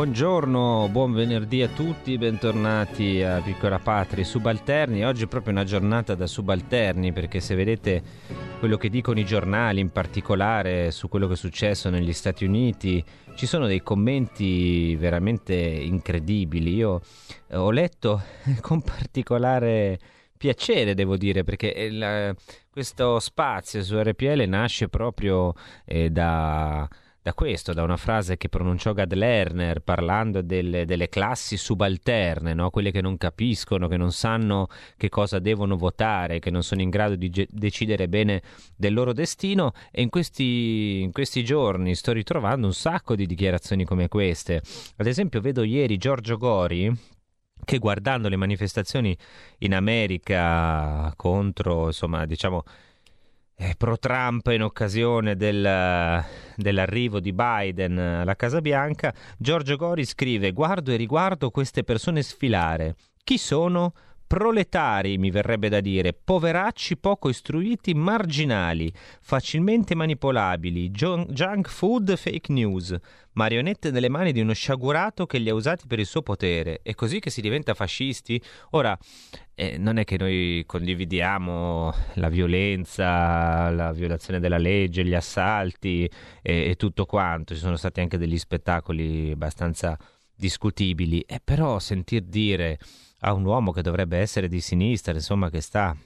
Buongiorno, buon venerdì a tutti, bentornati a Piccola Patria Subalterni. Oggi è proprio una giornata da subalterni perché se vedete quello che dicono i giornali, in particolare su quello che è successo negli Stati Uniti, ci sono dei commenti veramente incredibili. Io ho letto con particolare piacere, devo dire, perché il, questo spazio su RPL nasce proprio eh, da da questo, da una frase che pronunciò Gad Lerner parlando delle, delle classi subalterne, no? quelle che non capiscono, che non sanno che cosa devono votare, che non sono in grado di ge- decidere bene del loro destino e in questi, in questi giorni sto ritrovando un sacco di dichiarazioni come queste. Ad esempio vedo ieri Giorgio Gori, che guardando le manifestazioni in America contro, insomma, diciamo, eh, pro Trump in occasione del, dell'arrivo di Biden alla Casa Bianca, Giorgio Gori scrive guardo e riguardo queste persone sfilare. Chi sono? Proletari, mi verrebbe da dire, poveracci poco istruiti, marginali, facilmente manipolabili, junk food, fake news, marionette nelle mani di uno sciagurato che li ha usati per il suo potere. È così che si diventa fascisti? Ora, eh, non è che noi condividiamo la violenza, la violazione della legge, gli assalti e, e tutto quanto, ci sono stati anche degli spettacoli abbastanza discutibili, eh, però sentir dire a un uomo che dovrebbe essere di sinistra, insomma, che sta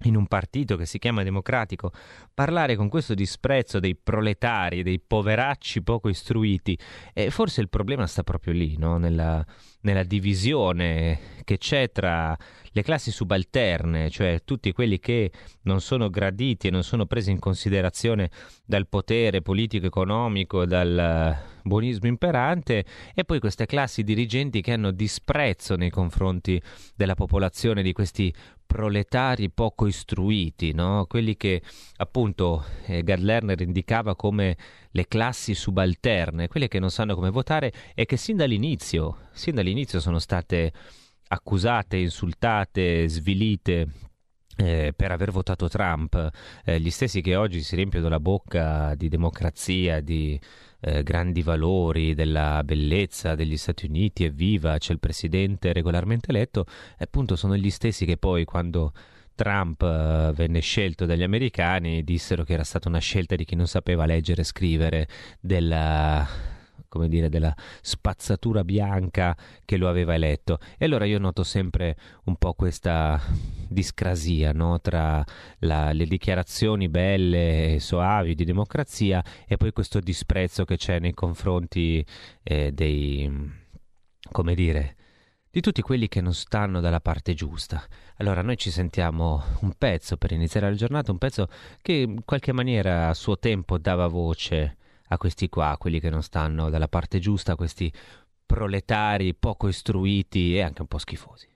in un partito che si chiama democratico, parlare con questo disprezzo dei proletari, dei poveracci poco istruiti, e forse il problema sta proprio lì, no? nella, nella divisione che c'è tra le classi subalterne, cioè tutti quelli che non sono graditi e non sono presi in considerazione dal potere politico-economico, dal buonismo imperante, e poi queste classi dirigenti che hanno disprezzo nei confronti della popolazione, di questi proletari poco istruiti, no? quelli che appunto eh, Lerner indicava come le classi subalterne, quelle che non sanno come votare e che sin dall'inizio, sin dall'inizio sono state accusate, insultate, svilite eh, per aver votato Trump, eh, gli stessi che oggi si riempiono la bocca di democrazia, di eh, grandi valori, della bellezza degli Stati Uniti, evviva, c'è il presidente regolarmente eletto, appunto sono gli stessi che poi quando Trump uh, venne scelto dagli americani dissero che era stata una scelta di chi non sapeva leggere e scrivere della come dire, della spazzatura bianca che lo aveva eletto. E allora io noto sempre un po' questa discrasia no? tra la, le dichiarazioni belle e soavi di democrazia e poi questo disprezzo che c'è nei confronti eh, dei, come dire, di tutti quelli che non stanno dalla parte giusta. Allora noi ci sentiamo un pezzo per iniziare la giornata, un pezzo che in qualche maniera a suo tempo dava voce a questi qua, quelli che non stanno dalla parte giusta, questi proletari poco istruiti e anche un po' schifosi.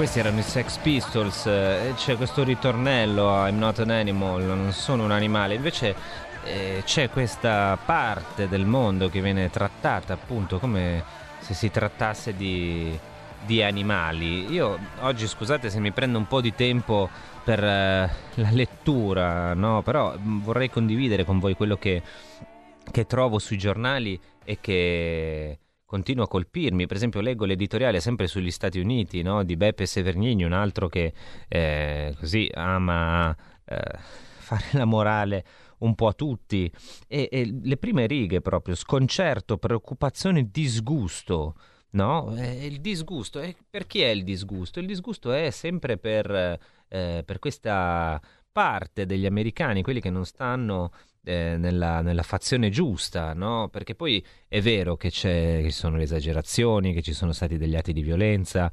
Questi erano i Sex Pistols, eh, c'è questo ritornello a I'm not an animal, non sono un animale, invece eh, c'è questa parte del mondo che viene trattata appunto come se si trattasse di, di animali. Io oggi scusate se mi prendo un po' di tempo per eh, la lettura, no? però mm, vorrei condividere con voi quello che, che trovo sui giornali e che continua a colpirmi. Per esempio, leggo l'editoriale sempre sugli Stati Uniti no? di Beppe Severnini, un altro che eh, così ama eh, fare la morale un po' a tutti. E, e, le prime righe proprio: sconcerto, preoccupazione, disgusto. No? Eh, il disgusto, eh, per chi è il disgusto? Il disgusto è sempre per, eh, per questa parte degli americani, quelli che non stanno eh, nella, nella, fazione giusta, no? Perché poi è vero che, che ci sono le esagerazioni, che ci sono stati degli atti di violenza,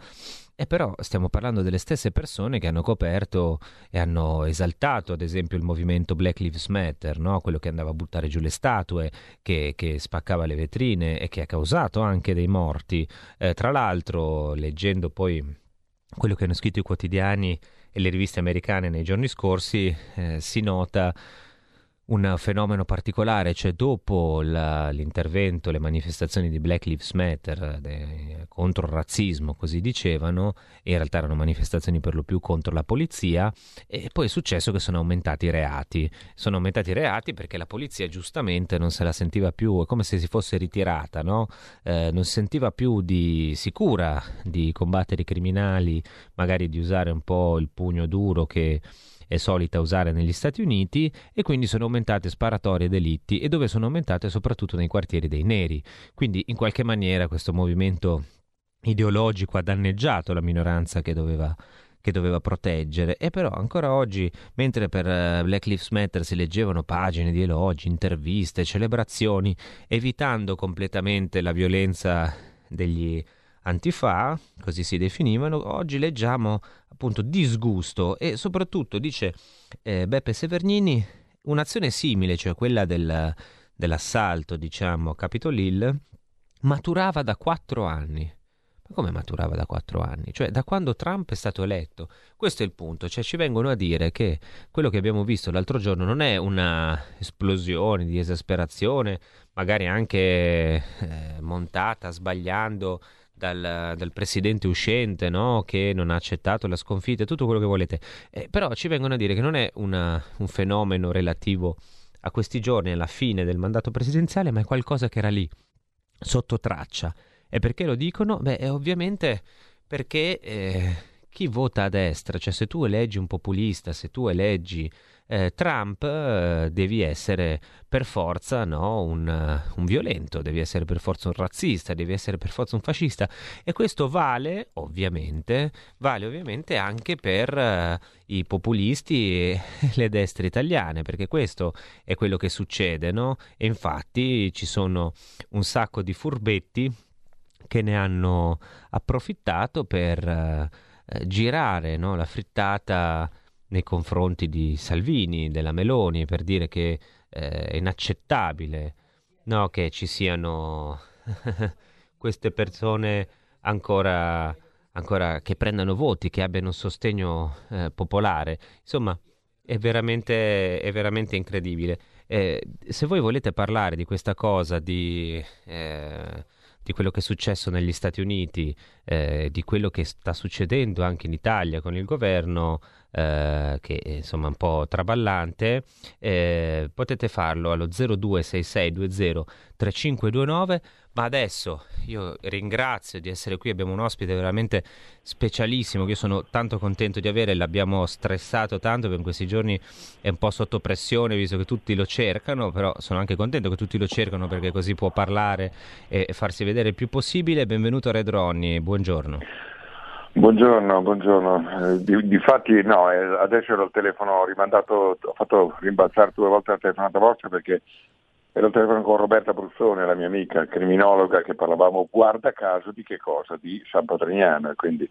e però stiamo parlando delle stesse persone che hanno coperto e hanno esaltato, ad esempio, il movimento Black Lives Matter, no? quello che andava a buttare giù le statue, che, che, spaccava le vetrine e che ha causato anche dei morti. Eh, tra l'altro, leggendo poi quello che hanno scritto i quotidiani e le riviste americane nei giorni scorsi, eh, si nota un fenomeno particolare, cioè dopo la, l'intervento, le manifestazioni di Black Lives Matter de, contro il razzismo, così dicevano, in realtà erano manifestazioni per lo più contro la polizia, e poi è successo che sono aumentati i reati. Sono aumentati i reati perché la polizia giustamente non se la sentiva più, è come se si fosse ritirata, no? eh, non si sentiva più di sicura di combattere i criminali, magari di usare un po' il pugno duro che è solita usare negli Stati Uniti e quindi sono aumentate sparatorie e delitti e dove sono aumentate soprattutto nei quartieri dei neri. Quindi in qualche maniera questo movimento ideologico ha danneggiato la minoranza che doveva che doveva proteggere e però ancora oggi mentre per uh, Black Lives Matter si leggevano pagine di elogi, interviste, celebrazioni evitando completamente la violenza degli antifa, così si definivano, oggi leggiamo appunto disgusto e soprattutto dice eh, Beppe Severnini un'azione simile, cioè quella del, dell'assalto diciamo a Capitol Hill, maturava da quattro anni. Ma come maturava da quattro anni? Cioè da quando Trump è stato eletto. Questo è il punto, cioè ci vengono a dire che quello che abbiamo visto l'altro giorno non è una esplosione di esasperazione, magari anche eh, montata, sbagliando dal, dal, presidente uscente no? che non ha accettato la sconfitta, tutto quello che volete. Eh, però ci vengono a dire che non è una, un fenomeno relativo a questi giorni, alla fine del mandato presidenziale, ma è qualcosa che era lì, sotto traccia. E perché lo dicono? Beh, ovviamente perché eh, chi vota a destra, cioè se tu eleggi un populista, se tu eleggi eh, Trump eh, devi essere per forza no, un, un, violento, devi essere per forza un razzista, devi essere per forza un fascista e questo vale ovviamente, vale ovviamente anche per eh, i populisti e le destre italiane, perché questo è quello che succede, no? E infatti ci sono un sacco di furbetti che ne hanno approfittato per eh, girare no, la frittata nei confronti di Salvini, della Meloni, per dire che eh, è inaccettabile no, che ci siano queste persone ancora, ancora, che prendano voti, che abbiano sostegno eh, popolare. Insomma, è veramente, è veramente incredibile. Eh, se voi volete parlare di questa cosa, di, eh, di quello che è successo negli Stati Uniti, eh, di quello che sta succedendo anche in Italia con il governo, eh, che è insomma un po' traballante, eh, potete farlo allo 0266203529. Ma adesso io ringrazio di essere qui, abbiamo un ospite veramente specialissimo che io sono tanto contento di avere, l'abbiamo stressato tanto perché in questi giorni è un po' sotto pressione visto che tutti lo cercano, però sono anche contento che tutti lo cercano perché così può parlare e farsi vedere il più possibile. Benvenuto Red Ronnie, buongiorno. Buongiorno, buongiorno. Eh, di, difatti no, eh, adesso ero al telefono rimandato, ho fatto rimbalzare due volte la telefonata vostra perché ero al telefono con Roberta Bruzzone, la mia amica criminologa, che parlavamo guarda caso di che cosa? Di San Patrignano e quindi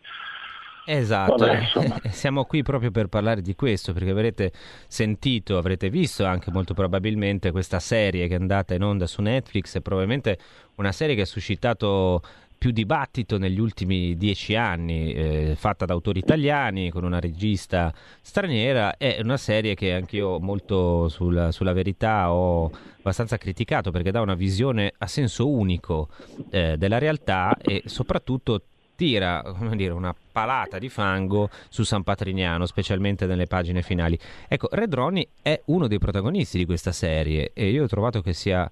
Esatto, Vabbè, siamo qui proprio per parlare di questo, perché avrete sentito, avrete visto anche molto probabilmente questa serie che è andata in onda su Netflix, è probabilmente una serie che ha suscitato più dibattito negli ultimi dieci anni, eh, fatta da autori italiani con una regista straniera, è una serie che anch'io molto sul, sulla verità ho abbastanza criticato perché dà una visione a senso unico eh, della realtà e soprattutto tira dire, una palata di fango su San Patrignano, specialmente nelle pagine finali. Ecco, Red Ronnie è uno dei protagonisti di questa serie e io ho trovato che, sia,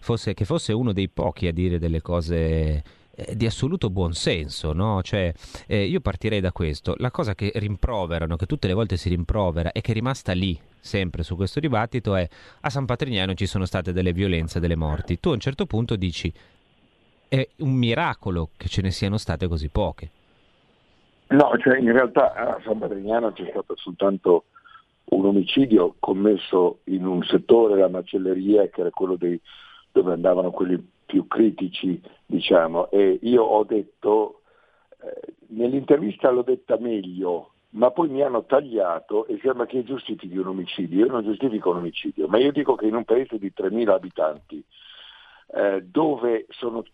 fosse, che fosse uno dei pochi a dire delle cose eh, di assoluto buonsenso, no? Cioè, eh, io partirei da questo. La cosa che rimproverano, che tutte le volte si rimprovera e che è rimasta lì sempre su questo dibattito è a San Patrignano ci sono state delle violenze, delle morti. Tu a un certo punto dici è un miracolo che ce ne siano state così poche. No, cioè in realtà a San Patrignano c'è stato soltanto un omicidio commesso in un settore, la macelleria, che era quello dei, dove andavano quelli più critici, diciamo, e io ho detto, eh, nell'intervista l'ho detta meglio, ma poi mi hanno tagliato e sembra che giustifichi un omicidio. Io non giustifico un omicidio, ma io dico che in un paese di 3.000 abitanti, eh, dove sono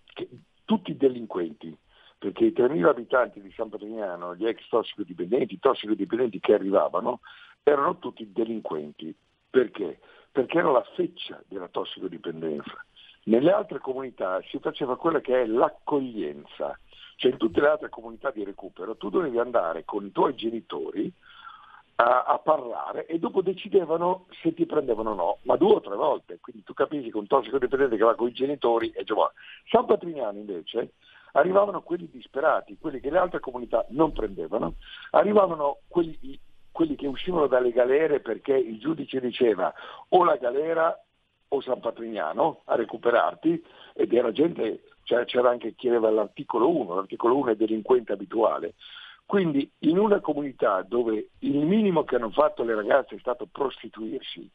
tutti delinquenti, perché i 3.000 abitanti di San Patrignano, gli ex tossicodipendenti, i tossicodipendenti che arrivavano, erano tutti delinquenti. Perché? Perché era la feccia della tossicodipendenza. Nelle altre comunità si faceva quella che è l'accoglienza, cioè in tutte le altre comunità di recupero tu dovevi andare con i tuoi genitori a, a, parlare e dopo decidevano se ti prendevano o no, ma due o tre volte, quindi tu capisci che un tossicodipendente che va con i genitori è già San Patrignano invece arrivavano quelli disperati, quelli che le altre comunità non prendevano, arrivavano quelli, quelli che uscivano dalle galere perché il giudice diceva o la galera o San Patrignano a recuperarti ed era gente, cioè c'era anche chi aveva l'articolo 1, l'articolo 1 è delinquente abituale, quindi in una comunità dove il minimo che hanno fatto le ragazze è stato prostituirsi,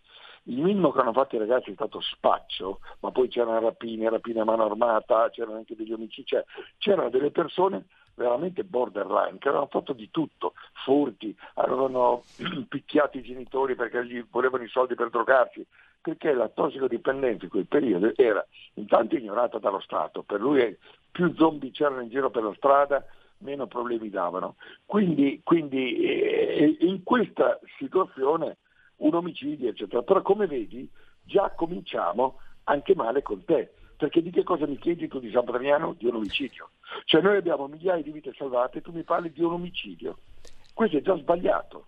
il minimo che hanno fatto i ragazzi è stato spaccio, ma poi c'erano rapine, rapine a mano armata, c'erano anche degli omicidi, cioè, c'erano delle persone veramente borderline, che avevano fatto di tutto, furti, avevano picchiato i genitori perché gli volevano i soldi per drogarsi, perché la tossicodipendenza in quel periodo era intanto ignorata dallo Stato, per lui più zombie c'erano in giro per la strada, meno problemi davano. Quindi, quindi eh, in questa situazione un omicidio, eccetera. Però come vedi già cominciamo anche male con te, perché di che cosa mi chiedi tu di San Braniano? Di un omicidio. Cioè noi abbiamo migliaia di vite salvate e tu mi parli di un omicidio. Questo è già sbagliato.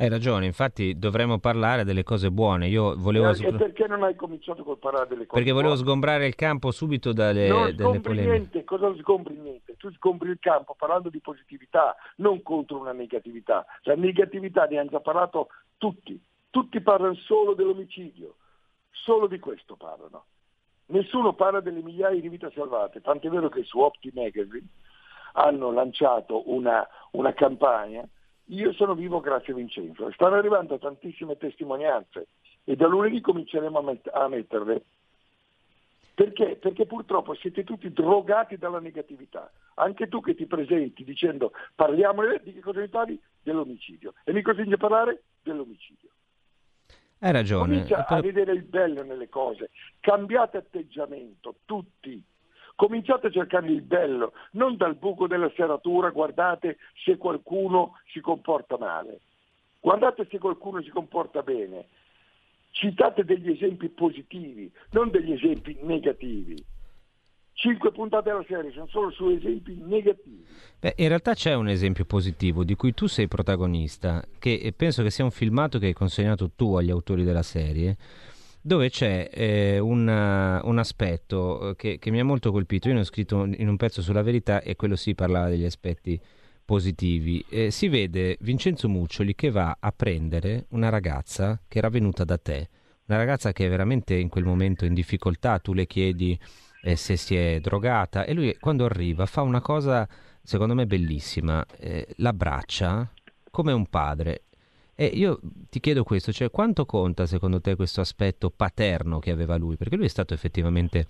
Hai ragione, infatti dovremmo parlare delle cose buone. Io volevo... E perché non hai cominciato col parlare delle cose Perché volevo buone? sgombrare il campo subito dalle, non dalle polemiche. niente, cosa sgombri niente? Tu sgombri il campo parlando di positività, non contro una negatività. La negatività ne hanno già parlato tutti. Tutti parlano solo dell'omicidio. Solo di questo parlano. Nessuno parla delle migliaia di vite salvate, tant'è vero che su Opti Magazine hanno lanciato una, una campagna io sono vivo grazie a Vincenzo. Stanno arrivando tantissime testimonianze e da lunedì cominceremo a, met- a metterle. Perché? Perché purtroppo siete tutti drogati dalla negatività. Anche tu che ti presenti dicendo parliamo di che cosa mi parli? Dell'omicidio. E mi costringi a parlare dell'omicidio. Hai ragione. Comincia a vedere il bello nelle cose. Cambiate atteggiamento, tutti cominciate a cercare il bello, non dal buco della serratura guardate se qualcuno si comporta male, guardate se qualcuno si comporta bene, citate degli esempi positivi, non degli esempi negativi. Cinque puntate alla serie sono solo su esempi negativi. Beh, in realtà c'è un esempio positivo di cui tu sei protagonista, che penso che sia un filmato che hai consegnato tu agli autori della serie, dove c'è eh, una, un aspetto eh, che, che, mi ha molto colpito. Io ne ho scritto in un pezzo sulla verità e quello si parlava degli aspetti positivi. Eh, si vede Vincenzo Muccioli che va a prendere una ragazza che era venuta da te, una ragazza che è veramente in quel momento in difficoltà, tu le chiedi eh, se si è drogata e lui quando arriva fa una cosa secondo me bellissima, eh, l'abbraccia come un padre e io ti chiedo questo, cioè quanto conta secondo te questo aspetto paterno che aveva lui? Perché lui è stato effettivamente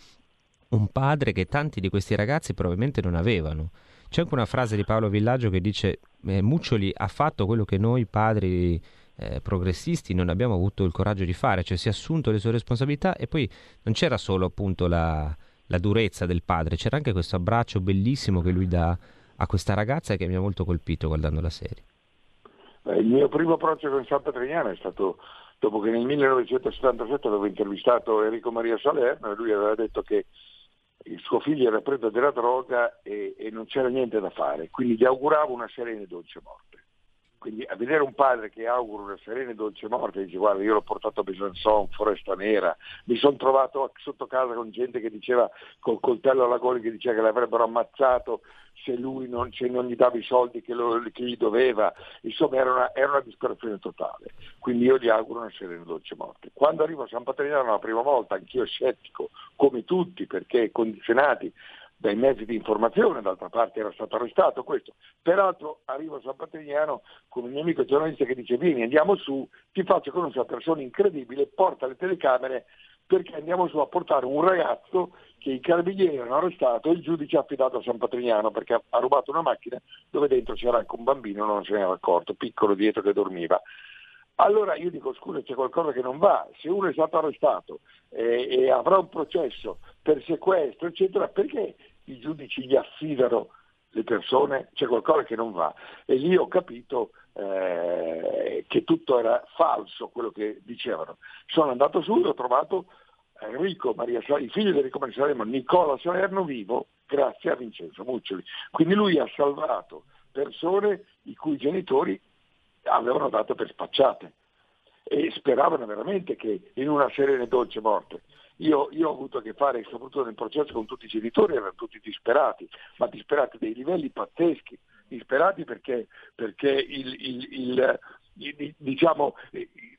un padre che tanti di questi ragazzi probabilmente non avevano. C'è anche una frase di Paolo Villaggio che dice eh, Muccioli ha fatto quello che noi padri eh, progressisti non abbiamo avuto il coraggio di fare, cioè si è assunto le sue responsabilità e poi non c'era solo appunto la, la durezza del padre, c'era anche questo abbraccio bellissimo che lui dà a questa ragazza che mi ha molto colpito guardando la serie. Il mio primo approccio con Santa Trignana è stato dopo che nel 1977 avevo intervistato Enrico Maria Salerno e lui aveva detto che il suo figlio era preso della droga e, e non c'era niente da fare, quindi gli auguravo una serena e dolce morte. Quindi a vedere un padre che augura una serena e dolce morte, dice guarda io l'ho portato a Besançon, Foresta Nera, mi sono trovato sotto casa con gente che diceva col coltello alla gola che diceva che l'avrebbero ammazzato se lui non, se non gli dava i soldi che, lo, che gli doveva, insomma era una, era una, disperazione totale. Quindi io gli auguro una serena e dolce morte. Quando arrivo a San Patrignano la prima volta, anch'io scettico, come tutti, perché condizionati dai mezzi di informazione, d'altra parte era stato arrestato questo. Peraltro arrivo a San Patrignano con un mio amico giornalista che dice vieni andiamo su, ti faccio conoscere una persona incredibile, porta le telecamere perché andiamo su a portare un ragazzo che i carabinieri hanno arrestato e il giudice ha affidato a San Patrignano perché ha rubato una macchina dove dentro c'era anche un bambino, non se ne era accorto, piccolo dietro che dormiva. Allora io dico scusa c'è qualcosa che non va, se uno è stato arrestato eh, e avrà un processo per sequestro eccetera, perché i giudici gli affidano le persone, c'è qualcosa che non va. E lì ho capito eh, che tutto era falso quello che dicevano. Sono andato su e ho trovato Enrico Maria il figlio di Enrico Maria Salerno, Nicola Salerno vivo, grazie a Vincenzo Muccioli. Quindi lui ha salvato persone i cui genitori avevano dato per spacciate e speravano veramente che in una serena e dolce morte. Io, io, ho avuto a che fare, soprattutto nel processo, con tutti i genitori, erano tutti disperati, ma disperati dei livelli pazzeschi, disperati perché, perché il, il, il, diciamo,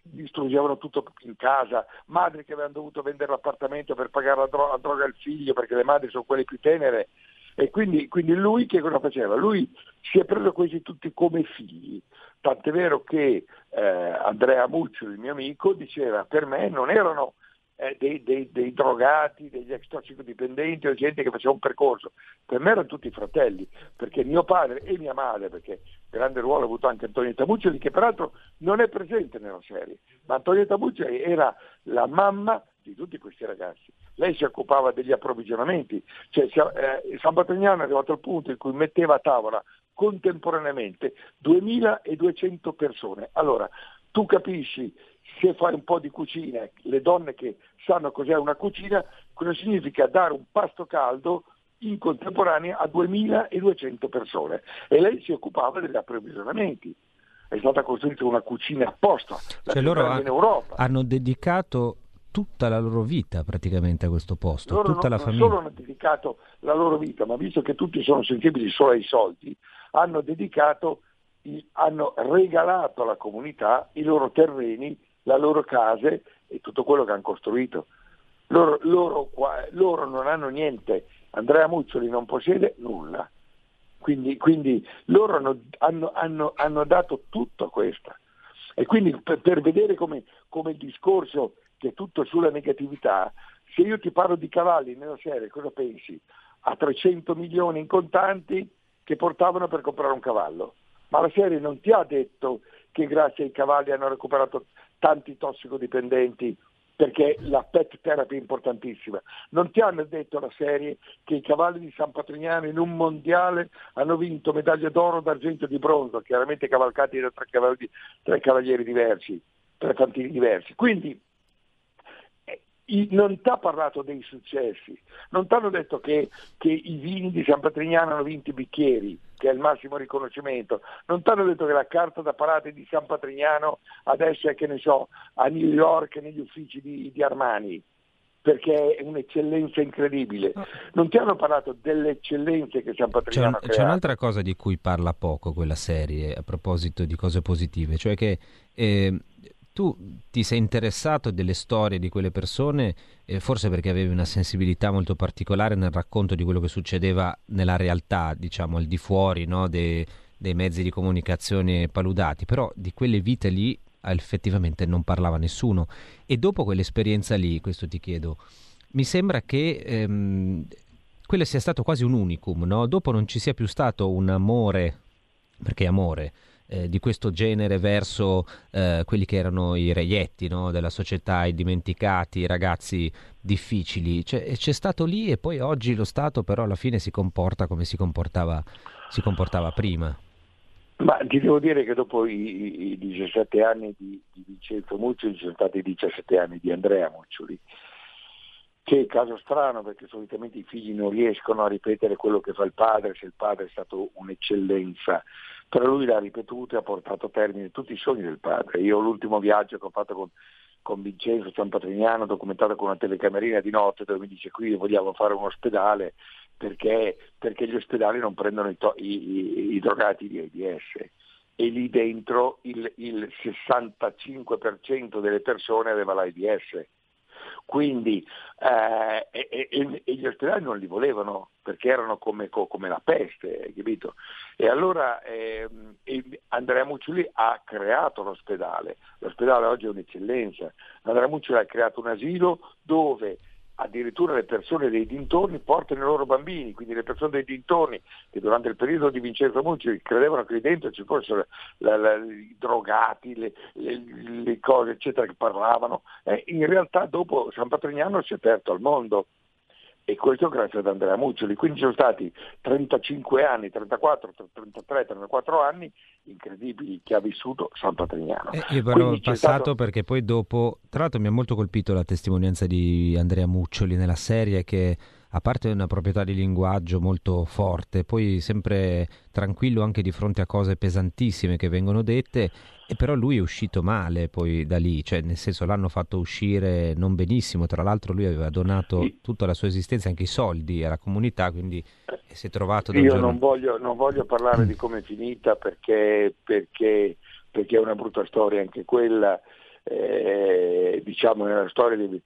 distruggevano tutto in casa, madri che avevano dovuto vendere l'appartamento per pagare la, dro- la droga al figlio perché le madri sono quelle più tenere. E quindi, quindi, lui che cosa faceva? Lui si è preso questi tutti come figli, tant'è vero che eh, Andrea Muccio, il mio amico, diceva per me non erano eh, dei, dei, dei, drogati, degli ex tossicodipendenti o gente che faceva un percorso. Per me erano tutti fratelli, perché mio padre e mia madre, perché grande ruolo ha avuto anche Antonio Tabuccioli, che peraltro non è presente nella serie, ma Antonio Tabuccioli era la mamma di tutti questi ragazzi. Lei si occupava degli approvvigionamenti, cioè, eh, San Patrignano è arrivato al punto in cui metteva a tavola contemporaneamente 2200 persone. Allora, tu capisci se fai un po' di cucina, le donne che sanno cos'è una cucina, cosa significa dare un pasto caldo in contemporanea a 2200 persone e lei si occupava degli approvvigionamenti. È stata costruita una cucina apposta, cioè loro ha, in Europa. hanno dedicato tutta la loro vita praticamente a questo posto, loro tutta non, la famiglia. Non solo hanno dedicato la loro vita, ma visto che tutti sono sensibili solo ai soldi, hanno dedicato, hanno regalato alla comunità i loro terreni le loro case e tutto quello che hanno costruito. Loro, loro, loro non hanno niente, Andrea Muccioli non possiede nulla, quindi, quindi loro hanno, hanno, hanno, hanno, dato tutto a questa. E quindi per, per vedere come, come il discorso che è tutto sulla negatività, se io ti parlo di cavalli nella serie, cosa pensi? A 300 milioni in contanti che portavano per comprare un cavallo. Ma la serie non ti ha detto che grazie ai cavalli hanno recuperato tanti tossicodipendenti perché la pet therapy è importantissima. Non ti hanno detto la serie che i cavalli di San Patrignano in un mondiale hanno vinto medaglia d'oro, d'argento e di bronzo, chiaramente cavalcati da tre, cavalli, tre cavalieri diversi, tre fantini diversi. Quindi non ti ha parlato dei successi, non ti hanno detto che, che, i vini di San Patrignano hanno vinto i bicchieri, che è il massimo riconoscimento, non ti hanno detto che la carta da parate di San Patrignano adesso è, che ne so, a New York negli uffici di, di Armani, perché è un'eccellenza incredibile. Non ti hanno parlato delle eccellenze che San Patrignano c'è, un, c'è un'altra cosa di cui parla poco quella serie a proposito di cose positive, cioè che eh, tu ti sei interessato delle storie di quelle persone, eh, forse perché avevi una sensibilità molto particolare nel racconto di quello che succedeva nella realtà, diciamo, al di fuori no, dei, dei mezzi di comunicazione paludati, però di quelle vite lì ah, effettivamente non parlava nessuno. E dopo quell'esperienza lì, questo ti chiedo, mi sembra che ehm, quello sia stato quasi un unicum, no? dopo non ci sia più stato un amore, perché amore, eh, di questo genere verso eh, quelli che erano i reietti no? della società, i dimenticati, i ragazzi difficili. C'è, c'è, stato lì e poi oggi lo Stato però alla fine si comporta come si comportava, si comportava prima. Ma ti devo dire che dopo i, i 17 anni di, di Vincenzo Muccioli ci sono stati i 17 anni di Andrea Muccioli che è caso strano perché solitamente i figli non riescono a ripetere quello che fa il padre se il padre è stato un'eccellenza, però lui l'ha ripetuto e ha portato a termine tutti i sogni del padre. Io l'ultimo viaggio che ho fatto con, con Vincenzo San Patrignano, documentato con una telecamerina di notte dove mi dice qui vogliamo fare un ospedale perché, perché gli ospedali non prendono i, to- i, i, i drogati di AIDS e lì dentro il, il 65% delle persone aveva l'AIDS quindi eh, e, e, e, gli ospedali non li volevano perché erano come, come la peste, capito? E allora eh, Andrea Muccioli ha creato l'ospedale, l'ospedale oggi è un'eccellenza, Andrea Muccioli ha creato un asilo dove addirittura le persone dei dintorni portano i loro bambini, quindi le persone dei dintorni che durante il periodo di Vincenzo Mucci credevano che lì dentro ci fossero la, la, i drogati, le, le, le, cose eccetera che parlavano, eh, in realtà dopo San Patrignano si è aperto al mondo e questo grazie ad Andrea Muccioli. Quindi sono stati 35 anni, 34, 33, 34 anni incredibili che ha vissuto San Patrignano. Eh, io però ho passato stato... perché poi dopo, tra l'altro mi ha molto colpito la testimonianza di Andrea Muccioli nella serie che a parte una proprietà di linguaggio molto forte, poi sempre tranquillo anche di fronte a cose pesantissime che vengono dette, e però lui è uscito male poi da lì, cioè nel senso l'hanno fatto uscire non benissimo, tra l'altro lui aveva donato tutta la sua esistenza, anche i soldi alla comunità, quindi si è trovato... Io giorno... non, voglio, non, voglio, parlare di come è finita perché, perché, perché è una brutta storia anche quella, eh, diciamo una storia di,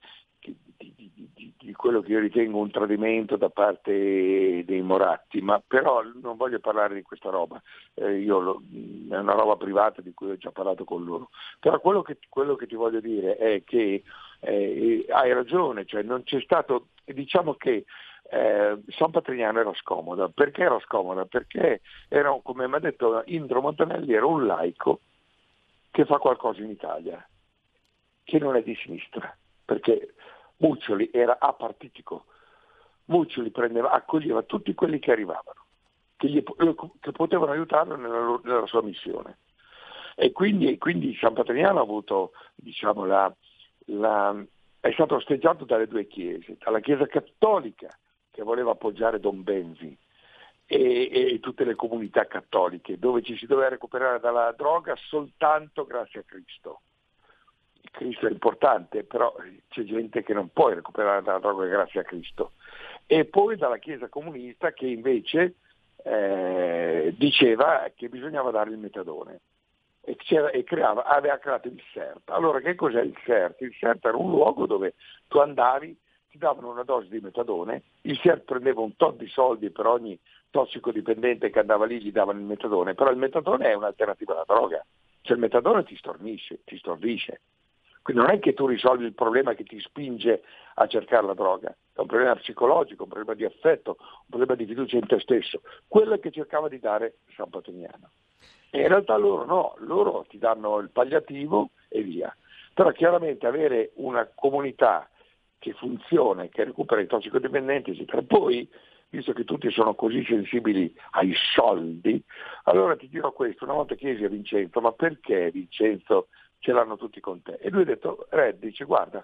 di quello che io ritengo un tradimento da parte dei Moratti, ma però non voglio parlare di questa roba, eh, lo, è una roba privata di cui ho già parlato con loro. Però quello che, quello che ti voglio dire è che eh, hai ragione, cioè non c'è stato, diciamo che eh, San Patrignano era scomoda. Perché era scomoda? Perché era, come mi ha detto Indro Montanelli, era un laico che fa qualcosa in Italia, che non è di sinistra, perché Muccioli era apartitico, Muccioli prendeva, accoglieva tutti quelli che arrivavano, che, gli, che potevano aiutarlo nella, nella, sua missione. E quindi, quindi San Patrignano ha avuto, diciamo, la, la, è stato osteggiato dalle due chiese, dalla Chiesa cattolica che voleva appoggiare Don Benzi e, e, tutte le comunità cattoliche, dove ci si doveva recuperare dalla droga soltanto grazie a Cristo. Cristo è importante, però c'è gente che non può recuperare dalla droga grazie a Cristo. E poi dalla Chiesa comunista che invece eh, diceva che bisognava dare il metadone e, e creava, aveva creato il CERT. Allora che cos'è il CERT? Il CERT era un luogo dove tu andavi, ti davano una dose di metadone, il CERT prendeva un tot di soldi per ogni tossicodipendente che andava lì, gli davano il metadone, però il metadone è un'alternativa alla droga, cioè il metadone ti stornisce, ti stordisce. Quindi non è che tu risolvi il problema che ti spinge a cercare la droga, è un problema psicologico, un problema di affetto, un problema di fiducia in te stesso, quello che cercava di dare San Patrignano. E in realtà loro no, loro ti danno il palliativo e via. Però chiaramente avere una comunità che funziona, che recupera i tossicodipendenti, eccetera, poi visto che tutti sono così sensibili ai soldi, allora ti dirò questo, una volta chiesi a Vincenzo, ma perché Vincenzo ce l'hanno tutti con te. E lui ha detto, Red dice guarda,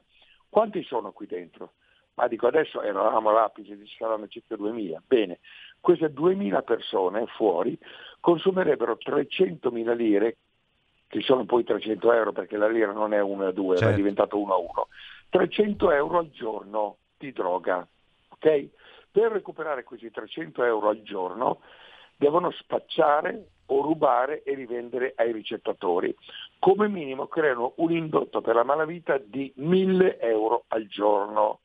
quanti sono qui dentro? Ma dico adesso eravamo all'apice, ci saranno circa 2000. Bene, queste 2000 persone fuori consumerebbero 300.000 lire, che sono poi 300 euro perché la lira non è 1 a 2, certo. è diventato 1 a 1, 300 euro al giorno di droga. ok? Per recuperare questi 300 euro al giorno devono spacciare o rubare e rivendere ai ricettatori. Come minimo creano un indotto per la malavita di 1000 euro al giorno.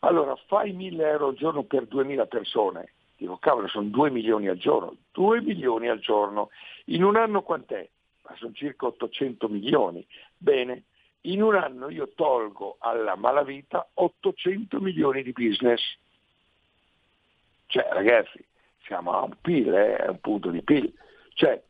Allora fai 1000 euro al giorno per 2000 persone. Dico, cavolo, sono 2 milioni al giorno. 2 milioni al giorno. In un anno quant'è? Ma sono circa 800 milioni. Bene, in un anno io tolgo alla malavita 800 milioni di business. Cioè, ragazzi, siamo a un PIL, eh, un punto di PIL. Cioè,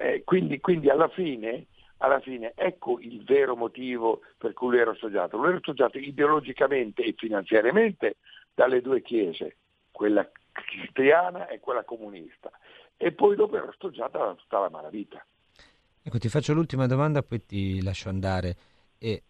Eh, quindi, quindi alla, fine, alla fine ecco il vero motivo per cui lui era associato. Lui era associato ideologicamente e finanziariamente dalle due chiese, quella cristiana e quella comunista. E poi dopo era associata da tutta la malavita. Ecco, ti faccio l'ultima domanda, poi ti lascio andare. E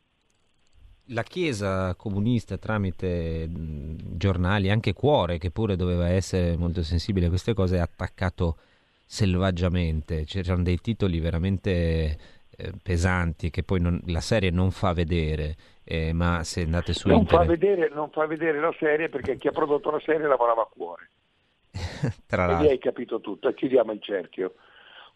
la Chiesa comunista tramite giornali, anche Cuore, che pure doveva essere molto sensibile a queste cose, ha attaccato selvaggiamente. C'erano dei titoli veramente eh, pesanti che poi non, la serie non fa vedere, eh, ma se andate su non internet... Fa vedere, non fa vedere la serie perché chi ha prodotto la serie lavorava a Cuore. Tra l'altro. E hai capito tutto, chiudiamo il cerchio.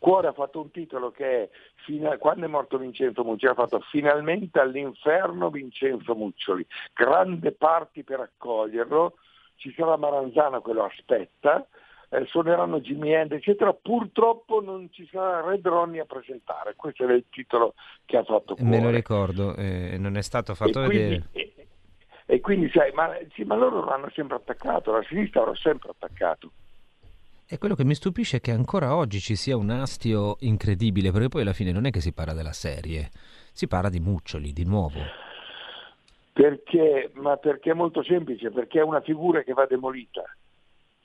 Cuore ha fatto un titolo che è fino, quando è morto Vincenzo Muccioli ha fatto finalmente all'inferno Vincenzo Muccioli, grande parti per accoglierlo, ci sarà Maranzano che lo aspetta, eh, suoneranno Jimmy Hendrix eccetera, purtroppo non ci sarà Red Ronnie a presentare, questo è il titolo che ha fatto Cuore. Me lo ricordo, eh, non è stato fatto e vedere. Quindi, e, e, quindi sai, ma, sì, ma loro l'hanno sempre attaccato, la sinistra l'ha sempre attaccato. E quello che mi stupisce è che ancora oggi ci sia un astio incredibile, perché poi alla fine non è che si parla della serie, si parla di Muccioli, di nuovo. Perché? Ma perché è molto semplice, perché è una figura che va demolita.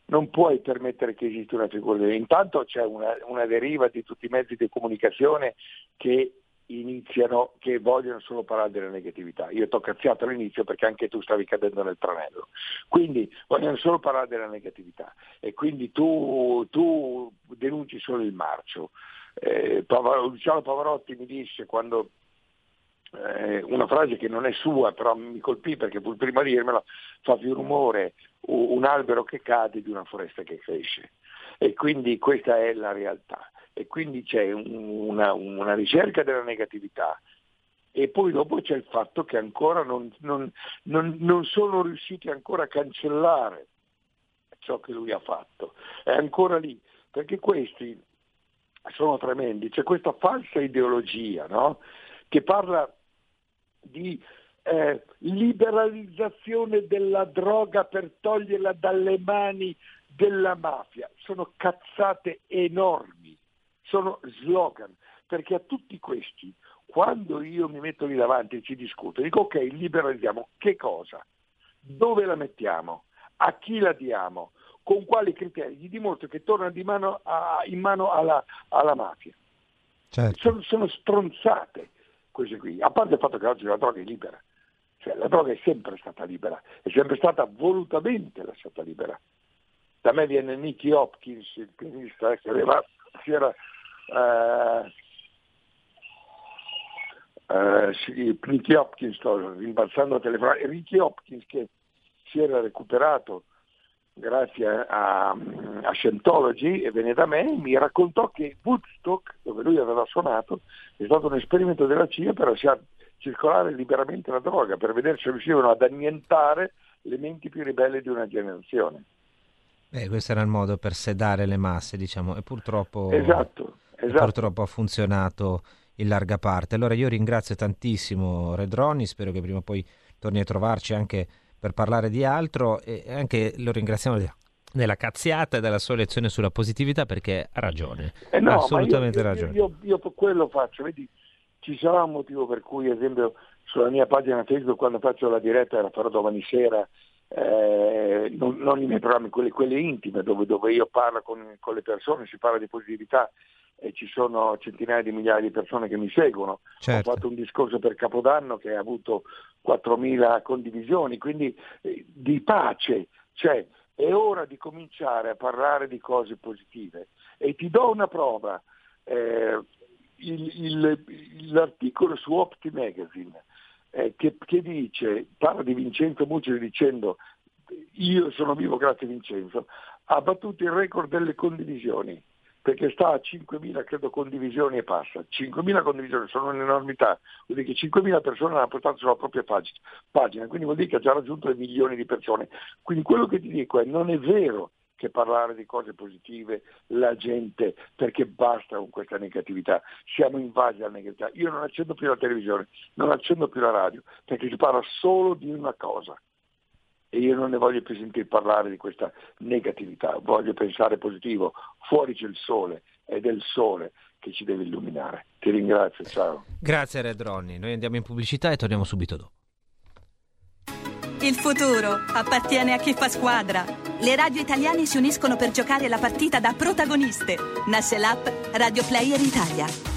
Non puoi permettere che esista una figura. Intanto c'è una, una deriva di tutti i mezzi di comunicazione che iniziano, che vogliono solo parlare della negatività. Io ti ho cazziato all'inizio perché anche tu stavi cadendo nel tranello. Quindi vogliono solo parlare della negatività e quindi tu, tu denunci solo il marcio. Eh, Luciano Pavarotti mi disse quando eh, una frase che non è sua, però mi colpì perché fu il primo a dirmelo, fa più rumore un albero che cade di una foresta che cresce. E quindi questa è la realtà e quindi c'è una, una ricerca della negatività e poi dopo c'è il fatto che ancora non, non, non, non, sono riusciti ancora a cancellare ciò che lui ha fatto. È ancora lì, perché questi sono tremendi. C'è questa falsa ideologia no? che parla di eh, liberalizzazione della droga per toglierla dalle mani della mafia. Sono cazzate enormi sono slogan, perché a tutti questi, quando io mi metto lì davanti e ci discuto, dico ok, liberalizziamo, che cosa? Dove la mettiamo? A chi la diamo? Con quali criteri? Gli dimostro che torna di mano a, in mano alla, alla mafia. Certo. Sono, sono stronzate queste qui, a parte il fatto che oggi la droga è libera. Cioè, la droga è sempre stata libera, è sempre stata volutamente lasciata libera. Da me viene Nicky Hopkins, il pianista che aveva, si era eh, eh, sì, Ricky Hopkins, sto rimbalzando telefonare, Ricky Hopkins che si era recuperato grazie a, a Scientology e venne da me, mi raccontò che Woodstock, dove lui aveva suonato, è stato un esperimento della CIA per lasciare circolare liberamente la droga, per vedere se riuscivano ad annientare le menti più ribelli di una generazione. Beh, questo era il modo per sedare le masse, diciamo, e purtroppo... Esatto esatto. purtroppo ha funzionato in larga parte. Allora io ringrazio tantissimo Redroni, spero che prima o poi torni a trovarci anche per parlare di altro e anche lo ringraziamo della cazziata e della sua lezione sulla positività perché ha ragione, eh no, ha assolutamente io, ragione. Io, io, io quello faccio, vedi, ci sarà un motivo per cui, ad esempio, sulla mia pagina Facebook quando faccio la diretta, la farò domani sera, eh, non, non, i miei programmi, quelle, quelle intime dove, dove, io parlo con, con le persone, si parla di positività, e ci sono centinaia di migliaia di persone che mi seguono. Certo. Ho fatto un discorso per Capodanno che ha avuto 4.000 condivisioni, quindi eh, di pace, cioè è ora di cominciare a parlare di cose positive. E ti do una prova, eh, il, il, l'articolo su Opti Magazine eh, che, che, dice, parla di Vincenzo Mucci dicendo io sono vivo grazie a Vincenzo, ha battuto il record delle condivisioni perché sta a 5.000 credo condivisioni e passa. 5.000 condivisioni sono un'enormità, vuol dire che 5.000 persone hanno portato sulla propria pagina, quindi vuol dire che ha già raggiunto le milioni di persone. Quindi quello che ti dico è non è vero che parlare di cose positive la gente perché basta con questa negatività, siamo invasi dalla negatività. Io non accendo più la televisione, non accendo più la radio, perché si parla solo di una cosa, e io non ne voglio più sentire parlare di questa negatività, voglio pensare positivo, fuori c'è il sole, ed è il sole che ci deve illuminare. Ti ringrazio, ciao. Grazie Red Ronnie, noi andiamo in pubblicità e torniamo subito dopo. Il futuro appartiene a chi fa squadra. Le radio italiane si uniscono per giocare la partita da protagoniste. Nasce l'app Radio Player Italia.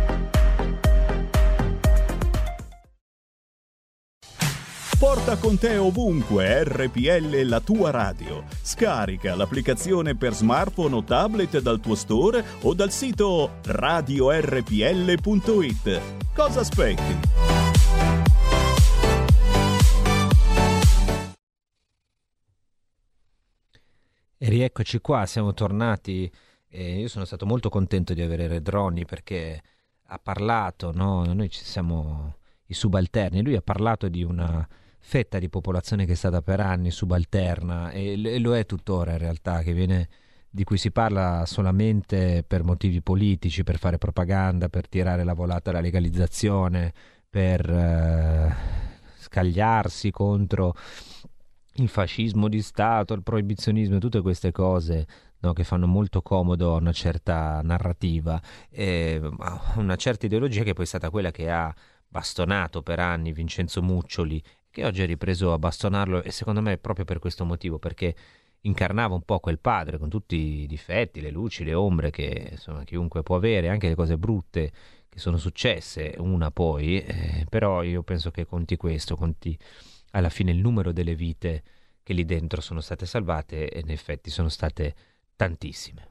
Porta con te ovunque RPL la tua radio. Scarica l'applicazione per smartphone o tablet dal tuo store o dal sito radiorpl.it. Cosa aspetti? E rieccoci qua, siamo tornati. E io sono stato molto contento di avere Redroni perché ha parlato, no? noi ci siamo i subalterni, lui ha parlato di una fetta di popolazione che è stata per anni subalterna e, lo è tuttora in realtà, viene, di cui si parla solamente per motivi politici, per fare propaganda, per tirare la volata alla legalizzazione, per eh, scagliarsi contro il fascismo di Stato, il proibizionismo, tutte queste cose no, che fanno molto comodo a una certa narrativa, e, una certa ideologia che poi è stata quella che ha bastonato per anni Vincenzo Muccioli che oggi ha ripreso a bastonarlo e secondo me è proprio per questo motivo, perché incarnava un po' quel padre con tutti i difetti, le luci, le ombre che insomma, chiunque può avere, anche le cose brutte che sono successe, una poi, eh, però io penso che conti questo, conti alla fine il numero delle vite che lì dentro sono state salvate e in effetti sono state tantissime.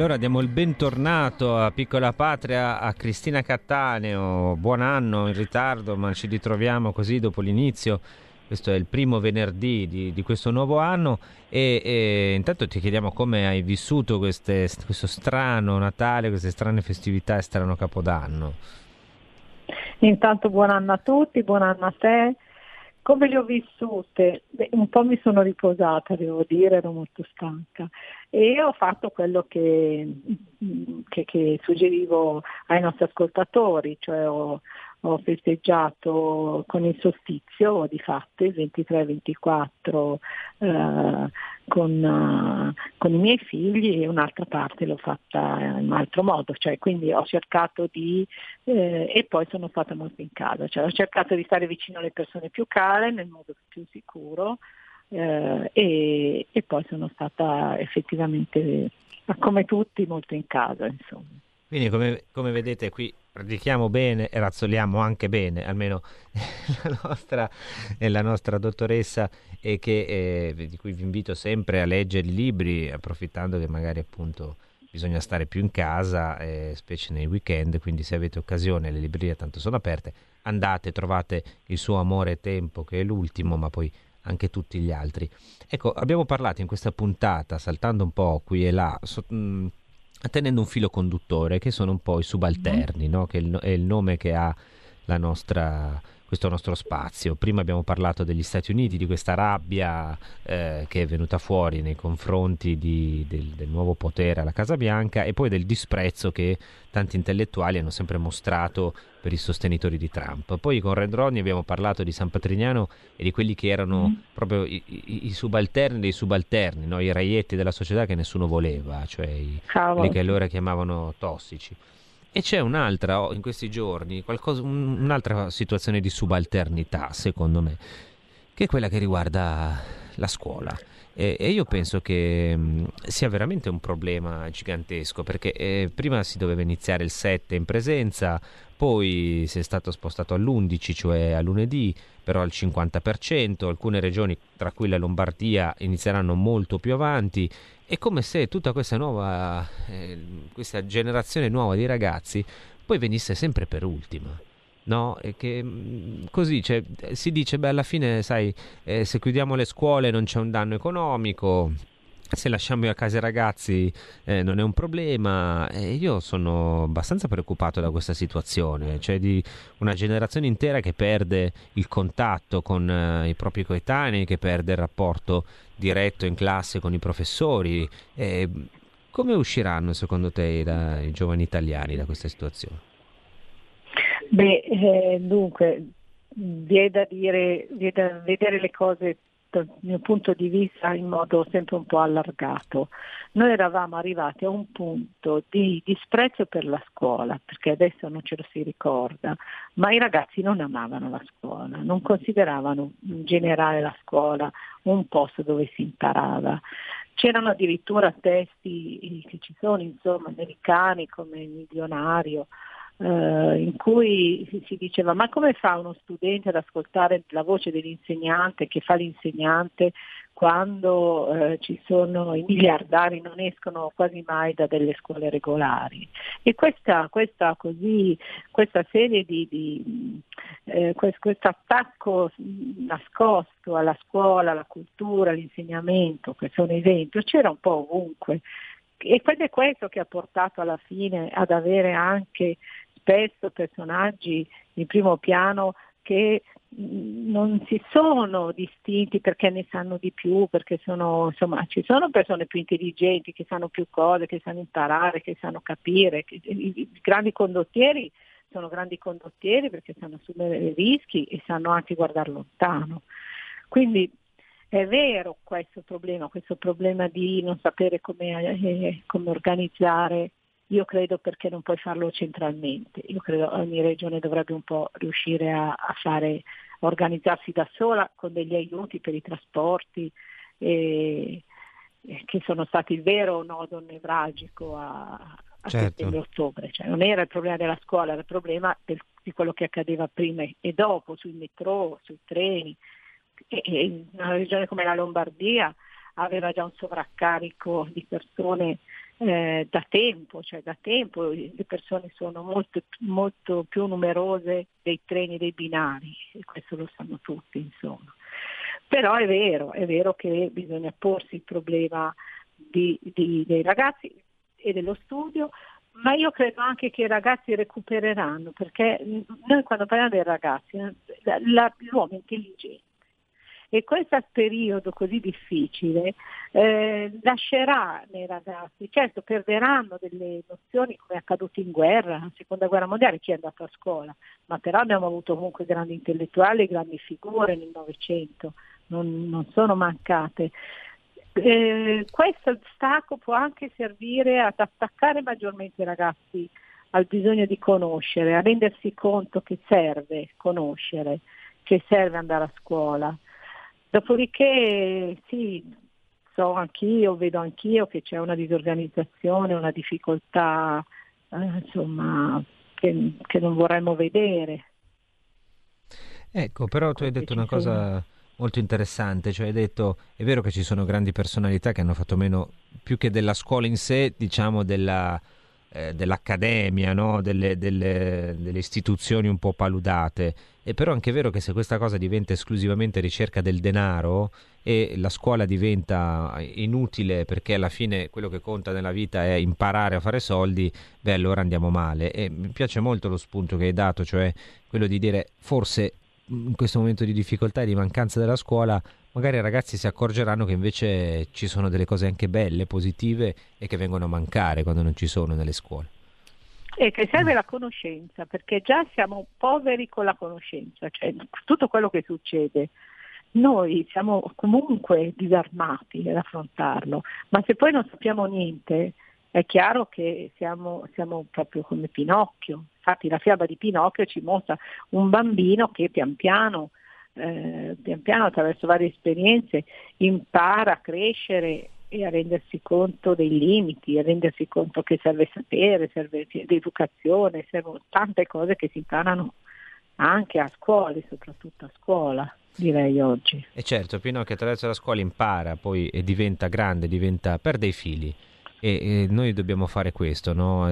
Allora diamo il bentornato a Piccola Patria a Cristina Cattaneo. Buon anno in ritardo, ma ci ritroviamo così dopo l'inizio. Questo è il primo venerdì di, di questo nuovo anno e, e, intanto ti chiediamo come hai vissuto queste, questo strano Natale, queste strane festività e strano Capodanno. Intanto buon anno a tutti, buon anno a te. Come le ho vissute? Beh, un po' mi sono riposata, devo dire, ero molto stanca e ho fatto quello che, che, che suggerivo ai nostri ascoltatori, cioè ho, ho festeggiato con il solstizio di fatto il 23-24 eh, con, uh, con, i miei figli e un'altra parte l'ho fatta in un altro modo, cioè quindi ho cercato di eh, e poi sono stata molto in casa, cioè ho cercato di stare vicino alle persone più care nel modo più sicuro eh, e, e, poi sono stata effettivamente, come tutti, molto in casa. Insomma. Quindi come, come vedete qui predichiamo bene e razzoliamo anche bene, almeno la nostra, la nostra dottoressa e che, eh, di cui vi invito sempre a leggere i libri, approfittando che magari appunto bisogna stare più in casa, eh, specie nei weekend, quindi se avete occasione, le librerie tanto sono aperte, andate, trovate il suo amore e tempo che è l'ultimo, ma poi anche tutti gli altri. Ecco, abbiamo parlato in questa puntata, saltando un po' qui e là, so, mh, mm, tenendo un filo conduttore, che sono un po' i subalterni, mm-hmm. no? che è il, è il, nome che ha nostra questo nostro spazio. Prima abbiamo parlato degli Stati Uniti, di questa rabbia eh, che è venuta fuori nei confronti di, del, del, nuovo potere alla Casa Bianca e poi del disprezzo che tanti intellettuali hanno sempre mostrato per i sostenitori di Trump. Poi con Red Ronnie abbiamo parlato di San Patrignano e di quelli che erano mm. proprio i, i, i, subalterni dei subalterni, no? i raietti della società che nessuno voleva, cioè i, quelli che allora chiamavano tossici. E c'è un'altra, in questi giorni, qualcosa, un'altra situazione di subalternità, secondo me, che è quella che riguarda la scuola. E, e io penso che mh, sia veramente un problema gigantesco, perché eh, prima si doveva iniziare il 7 in presenza, poi si è stato spostato all'11, cioè a lunedì, però al 50%, alcune regioni, tra cui la Lombardia, inizieranno molto più avanti è come se tutta questa nuova, eh, questa generazione nuova di ragazzi poi venisse sempre per ultima. No, e che mm, così cioè, si dice, beh, alla fine, sai, eh, se chiudiamo le scuole non c'è un danno economico, se lasciamo a casa i ragazzi eh, non è un problema e io sono abbastanza preoccupato da questa situazione, cioè di una generazione intera che perde il contatto con eh, i propri coetanei, che perde il rapporto diretto in classe con i professori. Eh, come usciranno secondo te i, i, giovani italiani da questa situazione? Beh, eh, dunque, vi è da dire, vi è da vedere le cose dal mio punto di vista in modo sempre un po' allargato. Noi eravamo arrivati a un punto di disprezzo per la scuola, perché adesso non ce lo si ricorda, ma i ragazzi non amavano la scuola, non consideravano in generale la scuola un posto dove si imparava. C'erano addirittura testi che ci sono, insomma, americani come il milionario, in cui si diceva ma come fa uno studente ad ascoltare la voce dell'insegnante che fa l'insegnante quando eh, ci sono i miliardari non escono quasi mai da delle scuole regolari? E questa, questa, così, questa serie di, di eh, questo attacco nascosto alla scuola, alla cultura, all'insegnamento, che sono esempio, c'era un po' ovunque. E è questo che ha portato alla fine ad avere anche spesso personaggi in primo piano che non si sono distinti perché ne sanno di più, perché sono, insomma, ci sono persone più intelligenti che sanno più cose, che sanno imparare, che sanno capire. I, i, grandi condottieri sono grandi condottieri perché sanno assumere rischi e sanno anche guardare lontano. Quindi è vero questo problema, questo problema di non sapere come, eh, come organizzare io credo perché non puoi farlo centralmente, io credo ogni regione dovrebbe un po' riuscire a, a fare, organizzarsi da sola con degli aiuti per i trasporti eh, che sono stati il vero nodo nevralgico a, a certo. settembre-ottobre, cioè, non era il problema della scuola, era il problema del, di quello che accadeva prima e dopo sui metro, sui treni. E, e in una regione come la Lombardia aveva già un sovraccarico di persone eh, da tempo, cioè da tempo le persone sono molto, molto più numerose dei treni dei binari, e questo lo sanno tutti insomma. Però è vero, è vero che bisogna porsi il problema di, di, dei ragazzi e dello studio, ma io credo anche che i ragazzi recupereranno, perché noi quando parliamo dei ragazzi, la, l'uomo intelligente e questo periodo così difficile eh, lascerà nei ragazzi, certo perderanno delle nozioni come è accaduto in guerra, la seconda guerra mondiale, chi è andato a scuola, ma però abbiamo avuto comunque grandi intellettuali, grandi figure nel Novecento, non, non sono mancate. Eh, questo stacco può anche servire ad attaccare maggiormente i ragazzi al bisogno di conoscere, a rendersi conto che serve conoscere, che serve andare a scuola. Dopodiché sì, so anch'io, vedo anch'io che c'è una disorganizzazione, una difficoltà eh, insomma, che, che, non vorremmo vedere. Ecco, però tu hai detto una cosa molto interessante, cioè hai detto è vero che ci sono grandi personalità che hanno fatto meno più che della scuola in sé, diciamo della eh, dell'accademia, no? delle, delle, delle, istituzioni un po' paludate. È però anche vero che se questa cosa diventa esclusivamente ricerca del denaro e la scuola diventa inutile perché alla fine quello che conta nella vita è imparare a fare soldi, beh allora andiamo male. E mi piace molto lo spunto che hai dato, cioè quello di dire forse in questo momento di difficoltà e di mancanza della scuola magari i ragazzi si accorgeranno che invece ci sono delle cose anche belle, positive e che vengono a mancare quando non ci sono nelle scuole. E che serve la conoscenza, perché già siamo poveri con la conoscenza, cioè tutto quello che succede. Noi siamo comunque disarmati ad affrontarlo, ma se poi non sappiamo niente, è chiaro che siamo, siamo, proprio come Pinocchio. Infatti la fiaba di Pinocchio ci mostra un bambino che pian piano eh, pian piano attraverso varie esperienze impara a crescere e a rendersi conto dei limiti, a rendersi conto che serve sapere, serve l'educazione, servono tante cose che si imparano anche a scuola, soprattutto a scuola, direi oggi. E certo, Pinocchio attraverso la scuola impara, poi e diventa grande, diventa, perde i fili. E, e noi dobbiamo fare questo, no?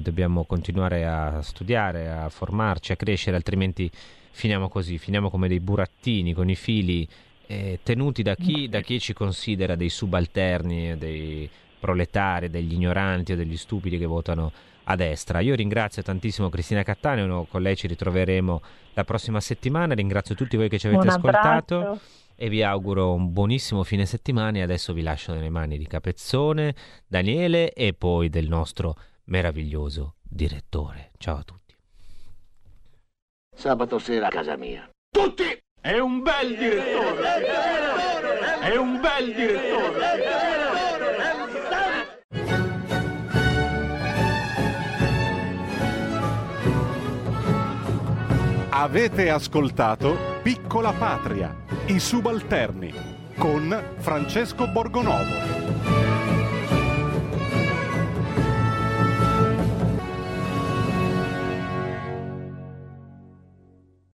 dobbiamo continuare a studiare, a formarci, a crescere, altrimenti finiamo così, finiamo come dei burattini con i fili eh, tenuti da chi, da chi ci considera dei subalterni, dei proletari, degli ignoranti o degli stupidi che votano a destra. Io ringrazio tantissimo Cristina Cattaneo, con lei ci ritroveremo la prossima settimana, ringrazio tutti voi che ci avete ascoltato e vi auguro un buonissimo fine settimana e adesso vi lascio nelle mani di Capezzone, Daniele e poi del nostro meraviglioso direttore. Ciao a tutti. Sabato sera a casa mia. Tutti! È un bel direttore! È un bel direttore! Avete ascoltato Piccola Patria, i subalterni, con Francesco Borgonovo.